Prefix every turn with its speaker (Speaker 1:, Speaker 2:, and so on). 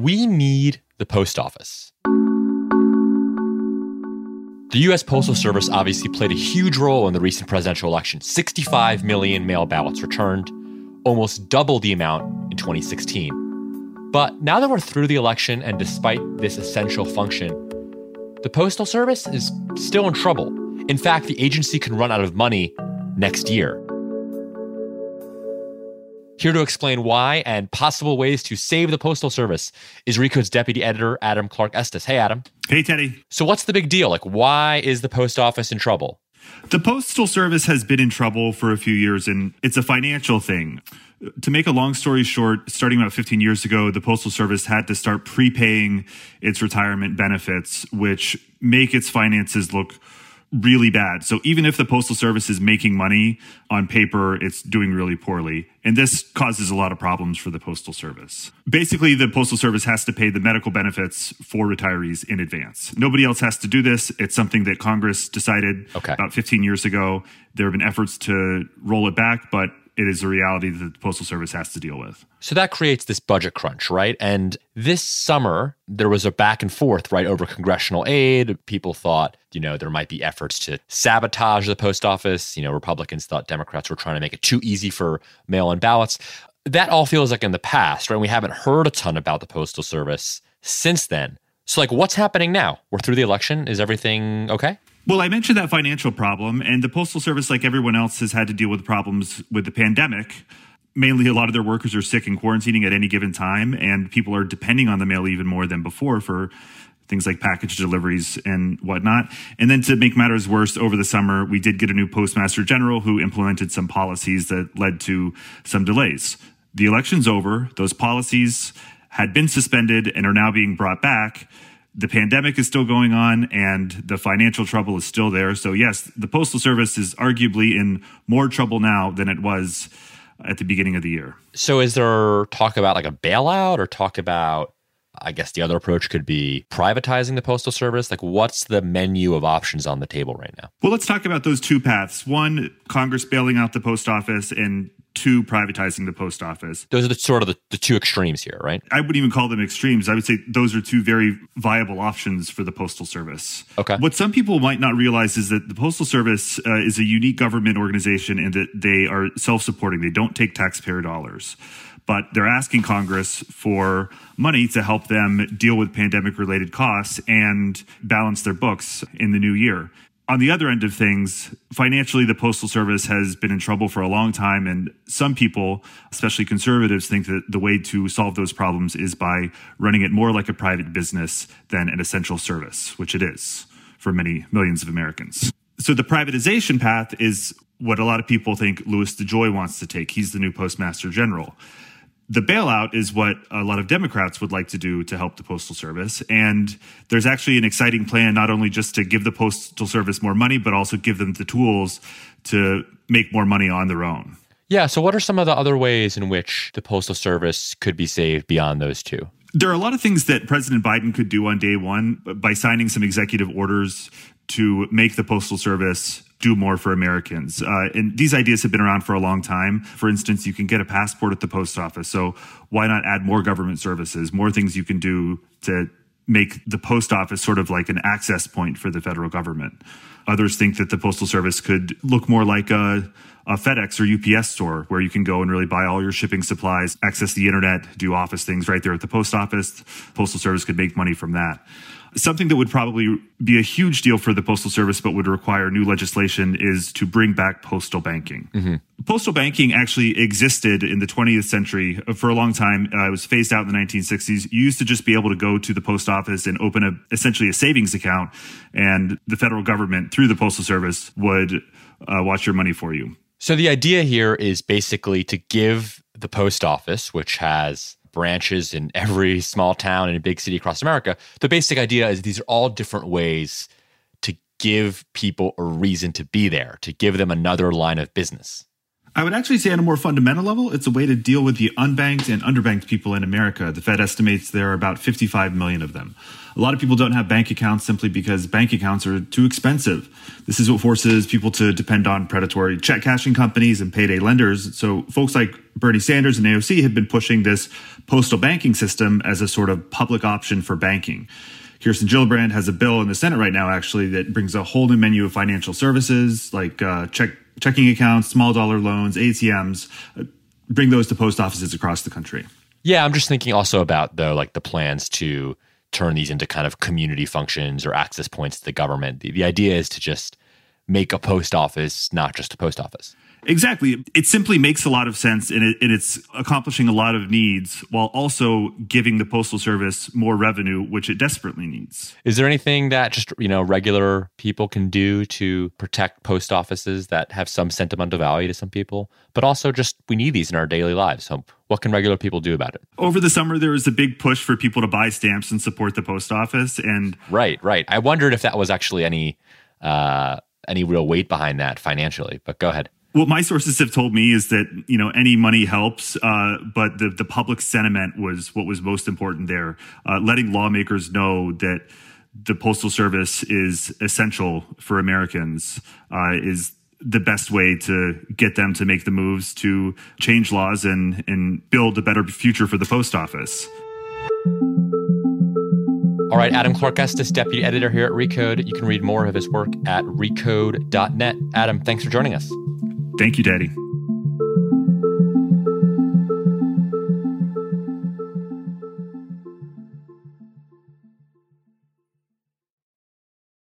Speaker 1: We need the post office. The US Postal Service obviously played a huge role in the recent presidential election 65 million mail ballots returned, almost double the amount in 2016. But now that we're through the election, and despite this essential function, the Postal Service is still in trouble. In fact, the agency can run out of money next year. Here to explain why and possible ways to save the Postal Service is Recode's deputy editor, Adam Clark Estes. Hey, Adam.
Speaker 2: Hey, Teddy.
Speaker 1: So, what's the big deal? Like, why is the post office in trouble?
Speaker 2: The Postal Service has been in trouble for a few years, and it's a financial thing. To make a long story short, starting about 15 years ago, the Postal Service had to start prepaying its retirement benefits, which make its finances look really bad. So even if the postal service is making money on paper, it's doing really poorly. And this causes a lot of problems for the postal service. Basically, the postal service has to pay the medical benefits for retirees in advance. Nobody else has to do this. It's something that Congress decided
Speaker 1: okay.
Speaker 2: about 15 years ago. There have been efforts to roll it back, but it is a reality that the Postal Service has to deal with.
Speaker 1: So that creates this budget crunch, right? And this summer, there was a back and forth, right, over congressional aid. People thought, you know, there might be efforts to sabotage the post office. You know, Republicans thought Democrats were trying to make it too easy for mail in ballots. That all feels like in the past, right? We haven't heard a ton about the Postal Service since then. So, like, what's happening now? We're through the election. Is everything okay?
Speaker 2: Well, I mentioned that financial problem, and the Postal Service, like everyone else, has had to deal with problems with the pandemic. Mainly, a lot of their workers are sick and quarantining at any given time, and people are depending on the mail even more than before for things like package deliveries and whatnot. And then to make matters worse, over the summer, we did get a new postmaster general who implemented some policies that led to some delays. The election's over, those policies had been suspended and are now being brought back the pandemic is still going on and the financial trouble is still there. So, yes, the Postal Service is arguably in more trouble now than it was at the beginning of the year.
Speaker 1: So, is there talk about like a bailout or talk about, I guess the other approach could be privatizing the Postal Service? Like, what's the menu of options on the table right now?
Speaker 2: Well, let's talk about those two paths. One, Congress bailing out the post office and to privatizing the post office.
Speaker 1: Those are the sort of the, the, two extremes here, right?
Speaker 2: I wouldn't even call them extremes. I would say those are two very viable options for the Postal Service.
Speaker 1: Okay.
Speaker 2: What some people might not realize is that the Postal Service uh, is a unique government organization and that they are self supporting, they don't take taxpayer dollars. But they're asking Congress for money to help them deal with pandemic related costs and balance their books in the new year on the other end of things, financially, the Postal Service has been in trouble for a long time. And some people, especially conservatives, think that the way to solve those problems is by running it more like a private business than an essential service, which it is for many millions of Americans. So the privatization path is what a lot of people think Louis DeJoy wants to take. He's the new postmaster general the bailout is what a lot of Democrats would like to do to help the Postal Service. And there's actually an exciting plan, not only just to give the Postal Service more money, but also give them the tools to make more money on their own.
Speaker 1: Yeah. So, what are some of the other ways in which the Postal Service could be saved beyond those two?
Speaker 2: There are a lot of things that President Biden could do on day one by signing some executive orders to make the Postal Service do more for Americans. Uh, and these ideas have been around for a long time. For instance, you can get a passport at the post office. So why not add more government services, more things you can do to make the post office sort of like an access point for the federal government? Others think that the postal service could look more like a, a FedEx or UPS store where you can go and really buy all your shipping supplies, access the internet, do office things right there at the post office. Postal service could make money from that. Something that would probably be a huge deal for the Postal Service, but would require new legislation, is to bring back postal banking. Mm-hmm. Postal banking actually existed in the 20th century for a long time. Uh, it was phased out in the 1960s. You used to just be able to go to the post office and open a essentially a savings account, and the federal government through the Postal Service would uh, watch your money for you.
Speaker 1: So the idea here is basically to give the post office, which has branches in every small town and big city across America. The basic idea is these are all different ways to give people a reason to be there, to give them another line of business.
Speaker 2: I would actually say, on a more fundamental level, it's a way to deal with the unbanked and underbanked people in America. The Fed estimates there are about 55 million of them. A lot of people don't have bank accounts simply because bank accounts are too expensive. This is what forces people to depend on predatory check cashing companies and payday lenders. So, folks like Bernie Sanders and AOC have been pushing this postal banking system as a sort of public option for banking. Kirsten Gillibrand has a bill in the Senate right now, actually, that brings a whole new menu of financial services like uh, check, checking accounts, small dollar loans, ATMs, bring those to post offices across the country.
Speaker 1: Yeah, I'm just thinking also about, though, like the plans to turn these into kind of community functions or access points to the government. The, the idea is to just make a post office not just a post office.
Speaker 2: Exactly. It simply makes a lot of sense and, it, and, it's accomplishing a lot of needs while also giving the Postal Service more revenue, which it desperately needs.
Speaker 1: Is there anything that just, you know, regular people can do to protect post offices that have some sentimental value to some people? But also just we need these in our daily lives. So what can regular people do about it?
Speaker 2: Over the summer there was a big push for people to buy stamps and support the post office and
Speaker 1: Right, right. I wondered if that was actually any uh any real weight behind that financially, but go ahead
Speaker 2: what my sources have told me is that you know any money helps, uh, but the the public sentiment was what was most important there. Uh, letting lawmakers know that the postal service is essential for Americans uh, is the best way to get them to make the moves to change laws and and build a better future for the post office.
Speaker 1: All right, Adam Clark Estes, deputy editor here at Recode. You can read more of his work at recode.net. Adam, thanks for joining us.
Speaker 2: Thank you, Teddy.